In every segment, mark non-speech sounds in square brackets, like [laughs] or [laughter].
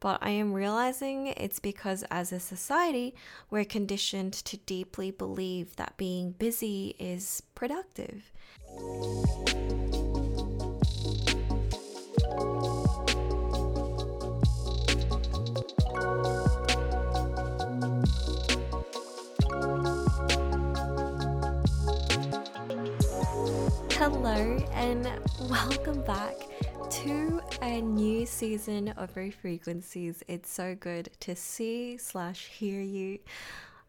But I am realizing it's because as a society, we're conditioned to deeply believe that being busy is productive. Hello, and welcome back to a new season of Ray Frequencies. It's so good to see slash hear you.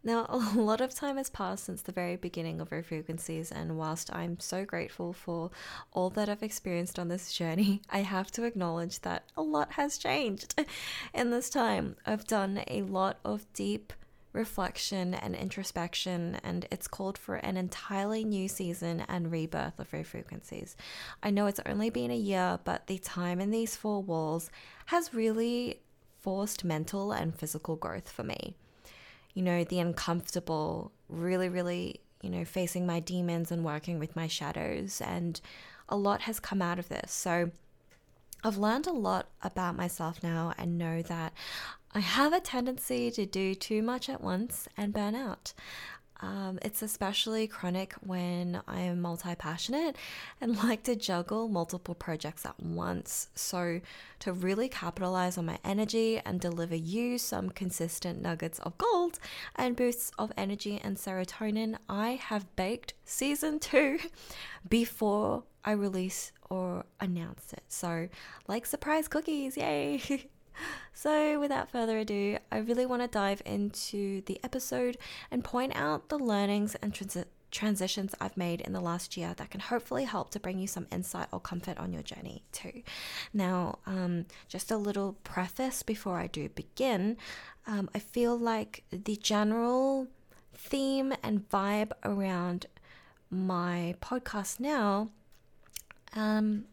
Now, [laughs] a lot of time has passed since the very beginning of Ray Frequencies, and whilst I'm so grateful for all that I've experienced on this journey, [laughs] I have to acknowledge that a lot has changed [laughs] in this time. I've done a lot of deep reflection and introspection, and it's called for an entirely new season and rebirth of Ray Frequencies. I know it's only been a year, but the time in these four walls has really forced mental and physical growth for me. You know, the uncomfortable, really, really, you know, facing my demons and working with my shadows, and a lot has come out of this. So, I've learned a lot about myself now and know that I have a tendency to do too much at once and burn out. Um, it's especially chronic when I am multi passionate and [laughs] like to juggle multiple projects at once. So, to really capitalize on my energy and deliver you some consistent nuggets of gold and boosts of energy and serotonin, I have baked season two [laughs] before I release or announce it. So, like surprise cookies, yay! [laughs] So, without further ado, I really want to dive into the episode and point out the learnings and transi- transitions I've made in the last year that can hopefully help to bring you some insight or comfort on your journey, too. Now, um, just a little preface before I do begin um, I feel like the general theme and vibe around my podcast now um,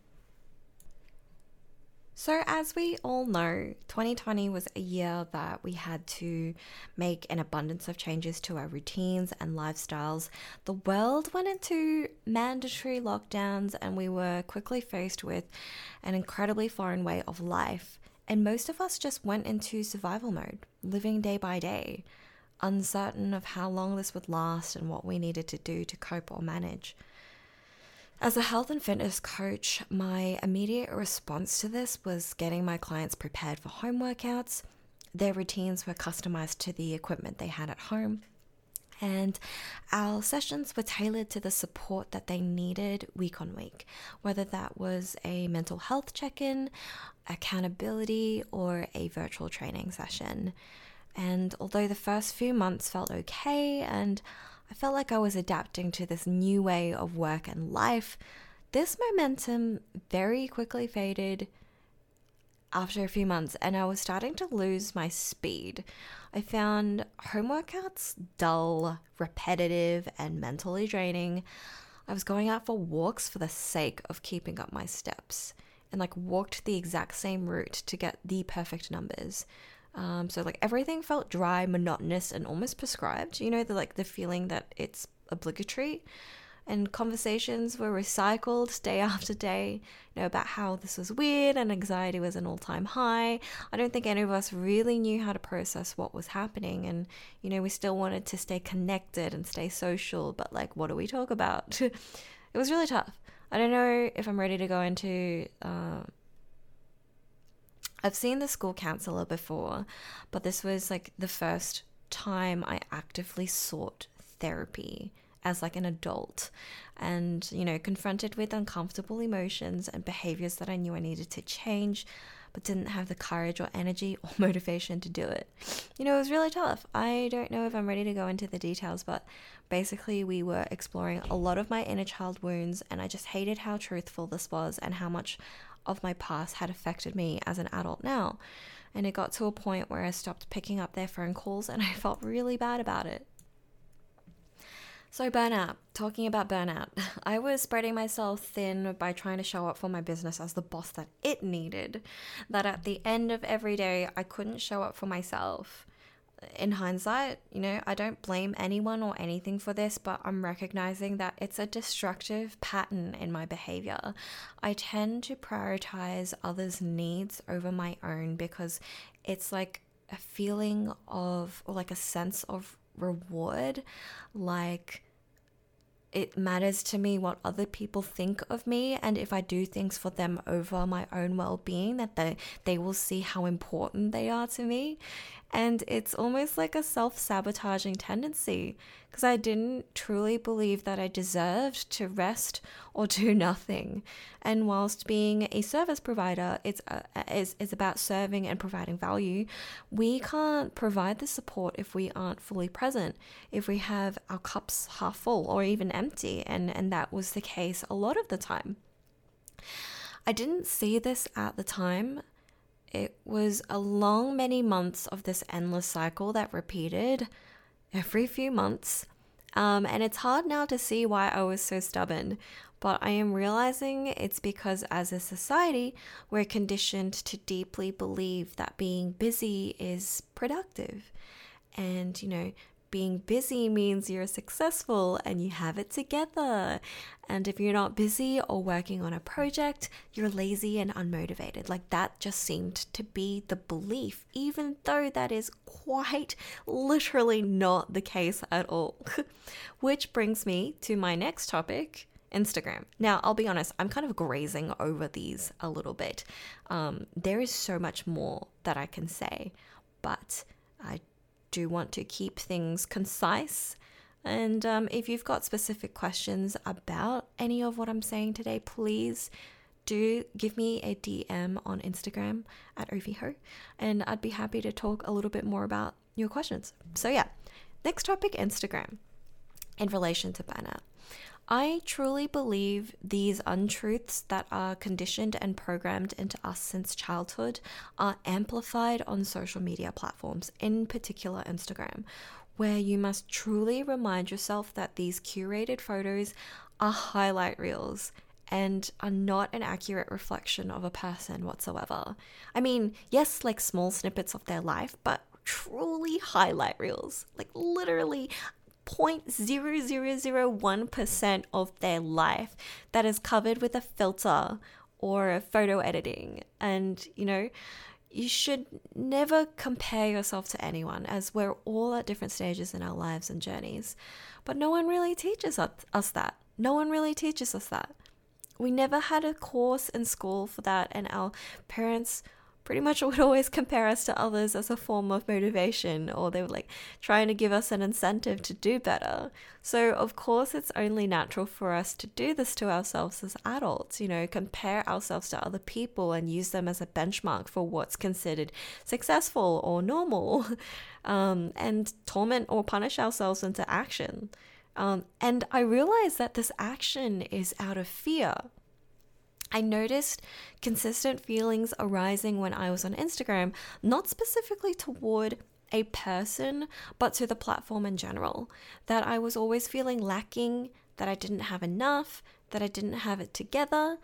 so, as we all know, 2020 was a year that we had to make an abundance of changes to our routines and lifestyles. The world went into mandatory lockdowns, and we were quickly faced with an incredibly foreign way of life. And most of us just went into survival mode, living day by day, uncertain of how long this would last and what we needed to do to cope or manage. As a health and fitness coach, my immediate response to this was getting my clients prepared for home workouts. Their routines were customized to the equipment they had at home. And our sessions were tailored to the support that they needed week on week, whether that was a mental health check in, accountability, or a virtual training session. And although the first few months felt okay and I felt like I was adapting to this new way of work and life. This momentum very quickly faded after a few months, and I was starting to lose my speed. I found home workouts dull, repetitive, and mentally draining. I was going out for walks for the sake of keeping up my steps and like walked the exact same route to get the perfect numbers. Um, so like everything felt dry, monotonous, and almost prescribed. You know, the like the feeling that it's obligatory. And conversations were recycled day [laughs] after day, you know, about how this was weird and anxiety was an all time high. I don't think any of us really knew how to process what was happening. And, you know, we still wanted to stay connected and stay social, but like, what do we talk about? [laughs] it was really tough. I don't know if I'm ready to go into uh, I've seen the school counselor before, but this was like the first time I actively sought therapy as like an adult and you know confronted with uncomfortable emotions and behaviors that I knew I needed to change but didn't have the courage or energy or [laughs] motivation to do it. You know, it was really tough. I don't know if I'm ready to go into the details, but basically, we were exploring a lot of my inner child wounds, and I just hated how truthful this was and how much of my past had affected me as an adult now. And it got to a point where I stopped picking up their phone calls and I felt really bad about it. So, burnout, talking about burnout, [laughs] I was spreading myself thin by trying to show up for my business as the boss that it needed. That at the end of every day, I couldn't show up for myself. In hindsight, you know, I don't blame anyone or anything for this, but I'm recognizing that it's a destructive pattern in my behavior. I tend to prioritize others' needs over my own because it's like a feeling of, or like a sense of reward. Like, it matters to me what other people think of me and if i do things for them over my own well-being that they, they will see how important they are to me and it's almost like a self sabotaging tendency because I didn't truly believe that I deserved to rest or do [laughs] nothing. And whilst being a service provider it's, uh, is, is about serving and providing value, we can't provide the support if we aren't fully present, if we have our cups half full or even empty. And, and that was the case a lot of the time. I didn't see this at the time it was a long many months of this endless cycle that repeated every few months. Um, and it's hard now to see why I was so stubborn, but I am realizing it's because as a society, we're conditioned to deeply believe that being busy is productive. And, you know, being busy means you're successful and you have it together. And if you're not busy or working on a project, you're lazy and unmotivated. Like that just seemed to be the belief, even though that is quite literally not the case at all. [laughs] Which brings me to my next topic. Instagram. Now, I'll be honest, I'm kind of grazing over these a little bit. Um, there is so much more that I can say, but I do want to keep things concise. And um, if you've got specific questions about any of what I'm saying today, please do give me a DM on Instagram at OVHO, and I'd be happy to talk a little bit more about your questions. So, yeah, next topic Instagram in relation to burnout. I truly believe these untruths that are conditioned and programmed into us since childhood are amplified on social media platforms, in particular Instagram, where you must truly remind yourself that these curated photos are highlight reels and are not an accurate reflection of a person whatsoever. I mean, yes, like small snippets of their life, but truly highlight reels. Like literally 0.0001% of their life that is covered with a filter or a photo editing. And, you know, you should never compare yourself to anyone as we're all at different stages in our lives and journeys. But no one really teaches us that. No one really teaches us that. We never had a course in school for that, and our parents pretty much [laughs] would always compare us to others as a form of motivation, or they were like trying to give us an incentive to do better. So, of course, it's only natural for us to do this to ourselves as adults, you know, compare ourselves to other people and use them as a benchmark for what's considered successful or normal, [laughs] um, and torment or punish ourselves into action. Um, and I realized that this action is out of fear I noticed consistent feelings arising when I was on Instagram, not specifically toward a person, but to the platform in general. That I was always feeling lacking, that I didn't have enough, that I didn't have it together,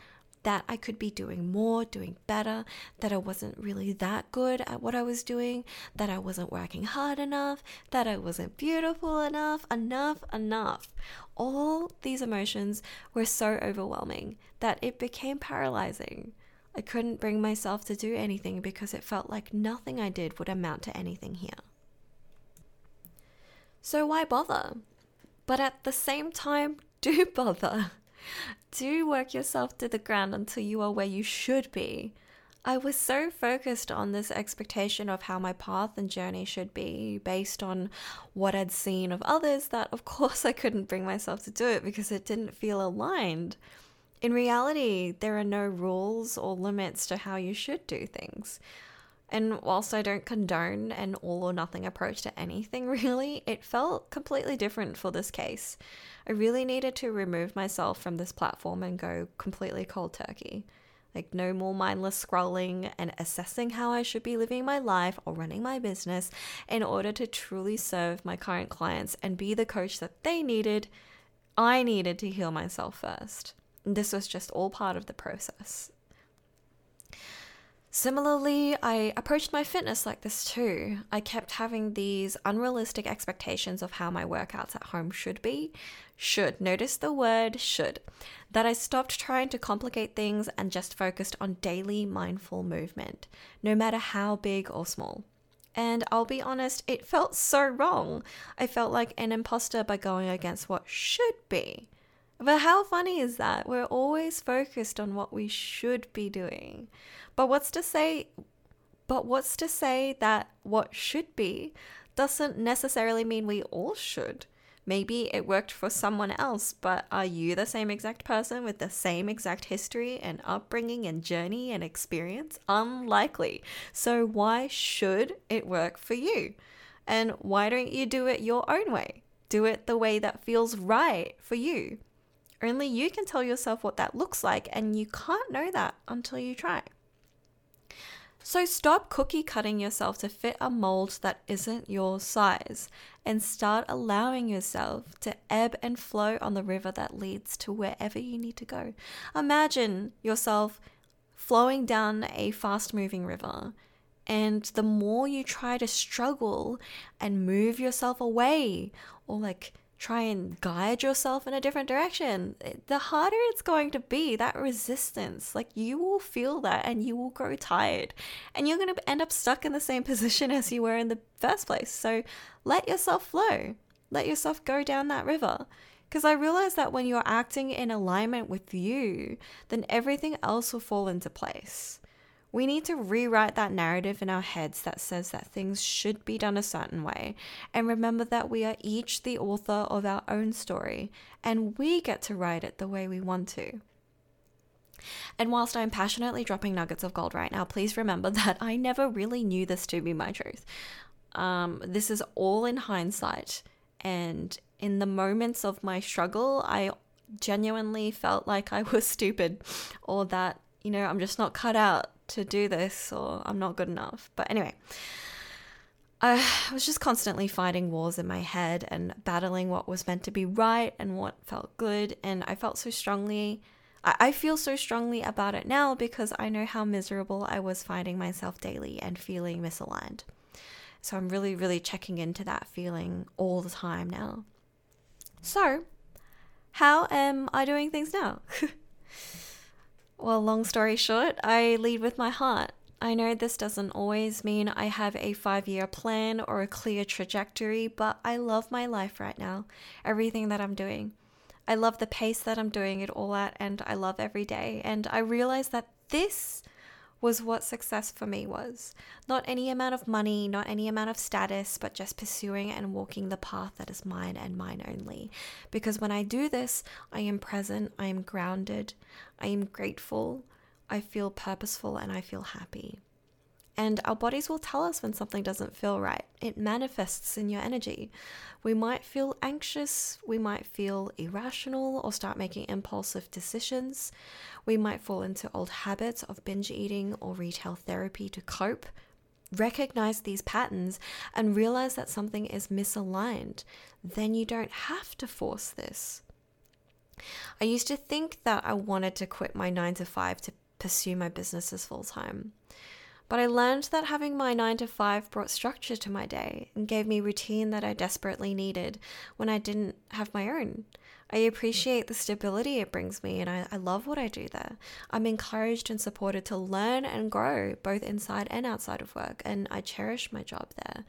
that I could be doing more, doing better, that I wasn't really that good at what I was doing, that I wasn't working hard enough, that I wasn't beautiful enough, enough, enough. All these emotions were so overwhelming that it became paralyzing. I couldn't bring myself to do anything because it felt like nothing I did would amount to anything here. So why bother? But at the same time, [laughs] do bother. Do work yourself to the ground until you are where you should be. I was so focused on this expectation of how my path and journey should be based on what I'd seen of others that, of [laughs] course, I couldn't bring myself to do it because it didn't feel aligned. In reality, there are no rules or limits to how you should do things. And whilst I don't condone an all or nothing approach to anything [laughs] really, it felt completely different for this case. I really needed to remove myself from this platform and go completely cold turkey. Like, no more mindless scrolling and assessing how I should be living my life or running my business in order to truly serve my current clients and be the coach that they needed. I needed to heal myself first. This was just all part of the process. Similarly, I approached my fitness like this too. I kept having these unrealistic expectations of how my workouts at home should be. Should. Notice the word should. That I stopped trying to complicate things and just focused on daily mindful movement, no matter how big or small. And I'll be honest, it felt so wrong. I felt like an imposter by going against what should be. But how funny is that? We're always focused on what we should be doing. But what's to say but what's to say that what should be doesn't necessarily mean we all should? Maybe it worked for someone else, but are you the same exact person with the same exact history and upbringing and journey and experience? Unlikely. So, why should it work for you? And why don't you do it your own way? Do it the way that feels right for you. Only you can tell yourself what that looks like, and you can't know that until you try. So stop cookie cutting yourself to fit a mold that isn't your size and start allowing yourself to ebb and flow on the river that leads to wherever you need to go. Imagine yourself flowing down a fast moving river. And the more you try to struggle and move yourself away or like try and guide yourself in a different direction, the harder it's going to be. That resistance, like you will feel that and you will grow tired and you're going to end up stuck in the same [laughs] position as you were in the first place. So let yourself flow, let yourself go down that river. Because I realize that when you're acting in alignment with you, then everything else will fall into place. We need to rewrite that narrative in our heads that says that things should be done a certain way and remember that we are each the author of our own story and we get to write it the way we want to. And whilst I'm passionately dropping nuggets of gold right now, please remember [laughs] that I never really knew this to be my truth. Um, this is all in hindsight. And in the moments of my struggle, I genuinely felt like I was stupid or that, you know, I'm just not cut out to do this or I'm not good enough. But anyway, I was just constantly fighting wars in my head and battling what was meant to be right and what felt good. And I felt so strongly. I feel so strongly about it now because I know how miserable I was finding myself daily and feeling misaligned. So I'm really, really checking into that feeling all the time now. So, how am I doing things now? [laughs] Well, long story short, I lead with my heart. I know this doesn't always mean I have a five year plan or a clear trajectory, but I love my life right now, everything that I'm doing. I love the pace that I'm doing it all at, and I love every day. And I realize that this was what success for me was. Not any amount of money, not any amount of status, but just pursuing and walking the path that is mine and mine only. Because when I do this, I am present, I am grounded, I am grateful, I feel purposeful, and I feel happy. And our bodies will tell us when something doesn't feel right. It manifests in your energy. We might feel anxious, we might feel irrational or start making impulsive decisions. We might fall into old habits of binge eating or retail therapy to cope. Recognize these patterns and realize that something is misaligned. Then you don't have to force this. I used to think that I wanted to quit my nine to five to pursue my businesses full time. But I learned that having my 9 to 5 brought structure to my day and gave me routine that I desperately needed when I didn't have my own. I appreciate the stability it brings me and I, I love what I do there. I'm encouraged and supported to learn and grow both inside and outside of work, and I cherish my job there.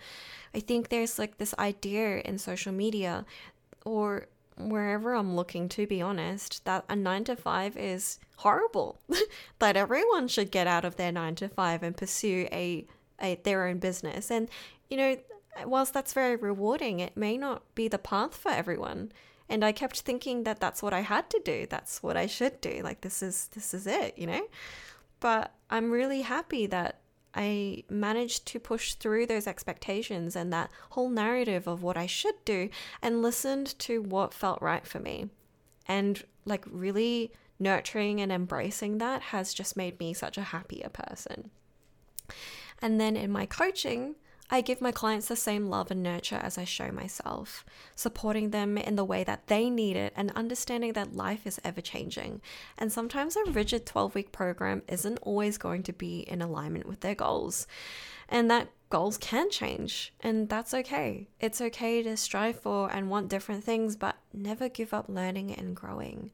I think there's like this idea in social media or wherever I'm looking, to be honest, that a nine to five is horrible. [laughs] that everyone should get out of their nine to five and pursue a, a their own business. And you know, whilst that's very rewarding, it may not be the path for everyone. And I kept thinking that that's what I had to do. That's what I should do. Like this is this is it, you know. But I'm really happy that I managed to push through those expectations and that whole narrative of what I should do and listened to what felt right for me. And like really nurturing and embracing that has just made me such a happier person. And then in my coaching, I give my clients the same love and nurture as I show myself, supporting them in the way that they need it and understanding that life is ever changing. And sometimes a rigid 12 week program isn't always going to be in alignment with their goals. And that goals can change, and that's okay. It's okay to strive for and want different things, but never give up learning and growing.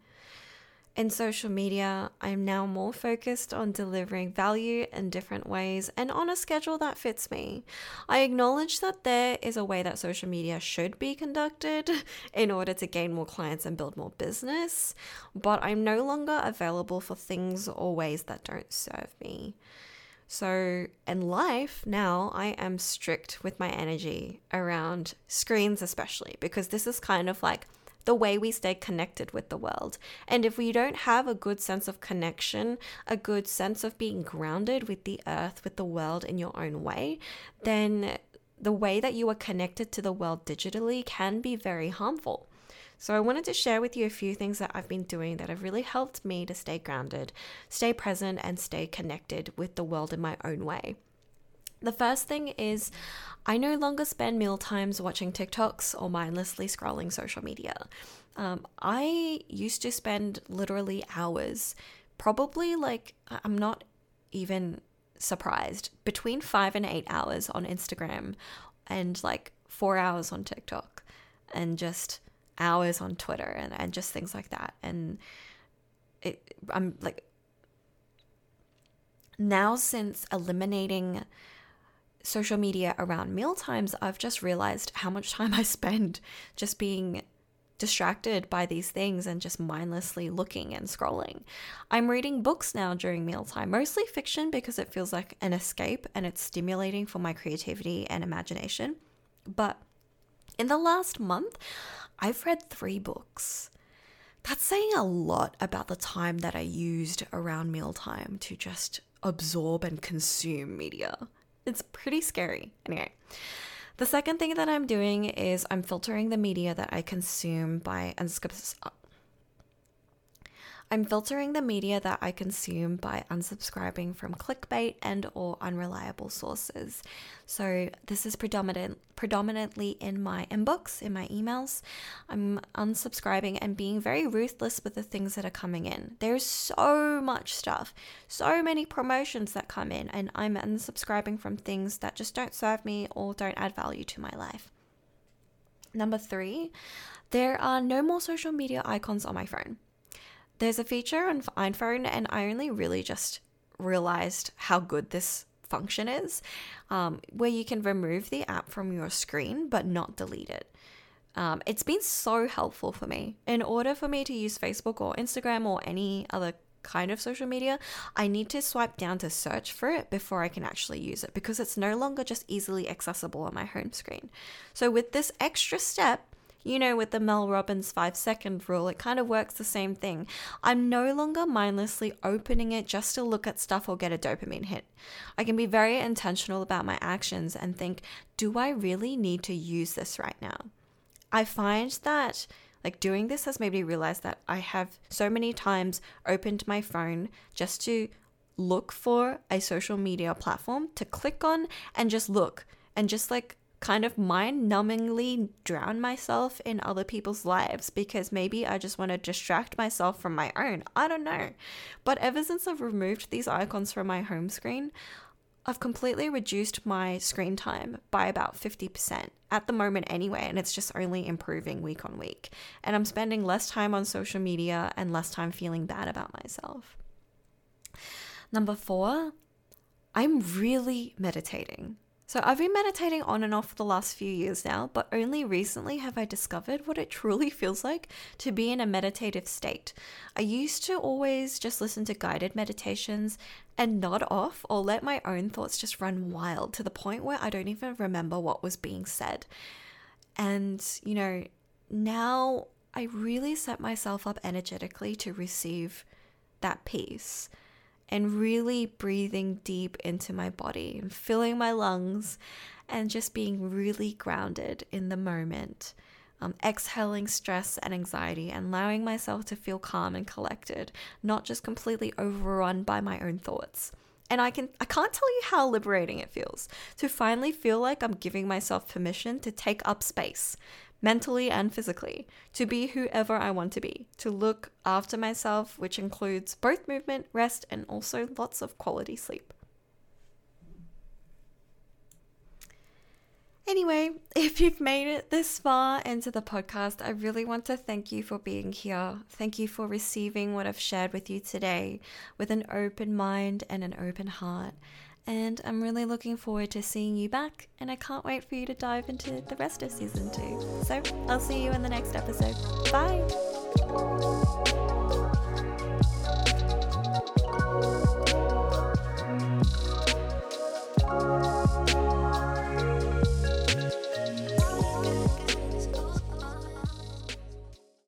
In social media, I'm now more focused on delivering value in different ways and on a schedule that fits me. I acknowledge that there is a way that social media should be conducted [laughs] in order to gain more clients and build more business, but I'm no longer available for things or ways that don't serve me. So, in life now, I am strict with my energy around screens, especially because this is kind of like the way we stay connected with the world. And if we don't have a good sense of connection, a good sense of being grounded with the earth, with the world in your own way, then the way that you are connected to the world digitally can be very harmful. So, I wanted to share with you a few things that I've been doing that have really helped me to stay grounded, stay present, and stay connected with the world in my own way. The first thing is I no longer spend meal times watching TikToks or mindlessly scrolling social media. Um, I used to spend literally hours, probably like, I'm not even surprised, between five and eight hours on Instagram and like four hours on TikTok and just hours on Twitter and, and just things like that. And it, I'm like, now since eliminating social media around meal times, I've just realized how much time I spend just being distracted by these things and just mindlessly looking and scrolling. I'm reading books now during mealtime, mostly fiction because it feels like an escape and it's stimulating for my creativity and imagination. But in the last month, I've read three books. That's saying a lot about the time that I used around mealtime to just absorb and consume media. It's pretty scary. Anyway, the second thing that I'm doing is I'm filtering the media that I consume by I'm filtering the media that I consume by unsubscribing from clickbait and or unreliable sources. So this is predominant predominantly in my inbox, in my emails. I'm unsubscribing and being very ruthless with the things that are coming in. There's so much stuff, so many promotions that come in and I'm unsubscribing from things that just don't serve me or don't add value to my life. Number 3, there are no more social media icons on my phone. There's a feature on iPhone, and I only really just realized how good this function is, um, where you can remove the app from your screen but not delete it. Um, it's been so helpful for me. In order for me to use Facebook or Instagram or any other kind of social media, I need to swipe down to search for it before I can actually use it because it's no longer just easily accessible on my home screen. So, with this extra step, you know, with the Mel Robbins five second rule, it kind of works the same thing. I'm no longer mindlessly opening it just to look at stuff or get a dopamine hit. I can be very intentional about my actions and think, do I really need to use this right now? I find that like doing this has made me realize that I have so many times opened my phone just to look for a social media platform to click on and just look and just like kind of mind numbingly drown myself in other people's lives because maybe I just want to distract myself from my own. I don't know. But ever since I've removed these icons from my home screen, I've completely reduced my screen time by about 50% at the moment, anyway, and it's just only improving week on week. And I'm spending less time on social media and less time feeling bad about myself. Number four, I'm really meditating. So I've been meditating on and off for the last few years now, but only recently have I discovered what it [laughs] truly feels like to be in a meditative state. I used to always just listen to guided meditations and nod off or let my own thoughts just run wild to the point where I don't even remember what was being said. And, you know, now I really set myself up energetically to receive that peace and really breathing deep into my body and filling my lungs and just being really grounded in the moment. Um, exhaling stress and anxiety and allowing myself to feel calm and collected, not just completely overrun by my own thoughts. And I can I can't tell you how liberating it feels to finally feel like I'm giving myself permission to take up space, mentally and physically, to be whoever I want to be, to look after myself, which includes both movement, rest, and also lots of quality sleep. Anyway, [laughs] if you've made it this far into the podcast, I really want to thank you for being here. Thank you for receiving what I've shared with you today with an open mind and an open heart. And I'm really looking forward to seeing you back, and I can't wait for you to dive into the rest of season two. So I'll see you in the next episode. Bye.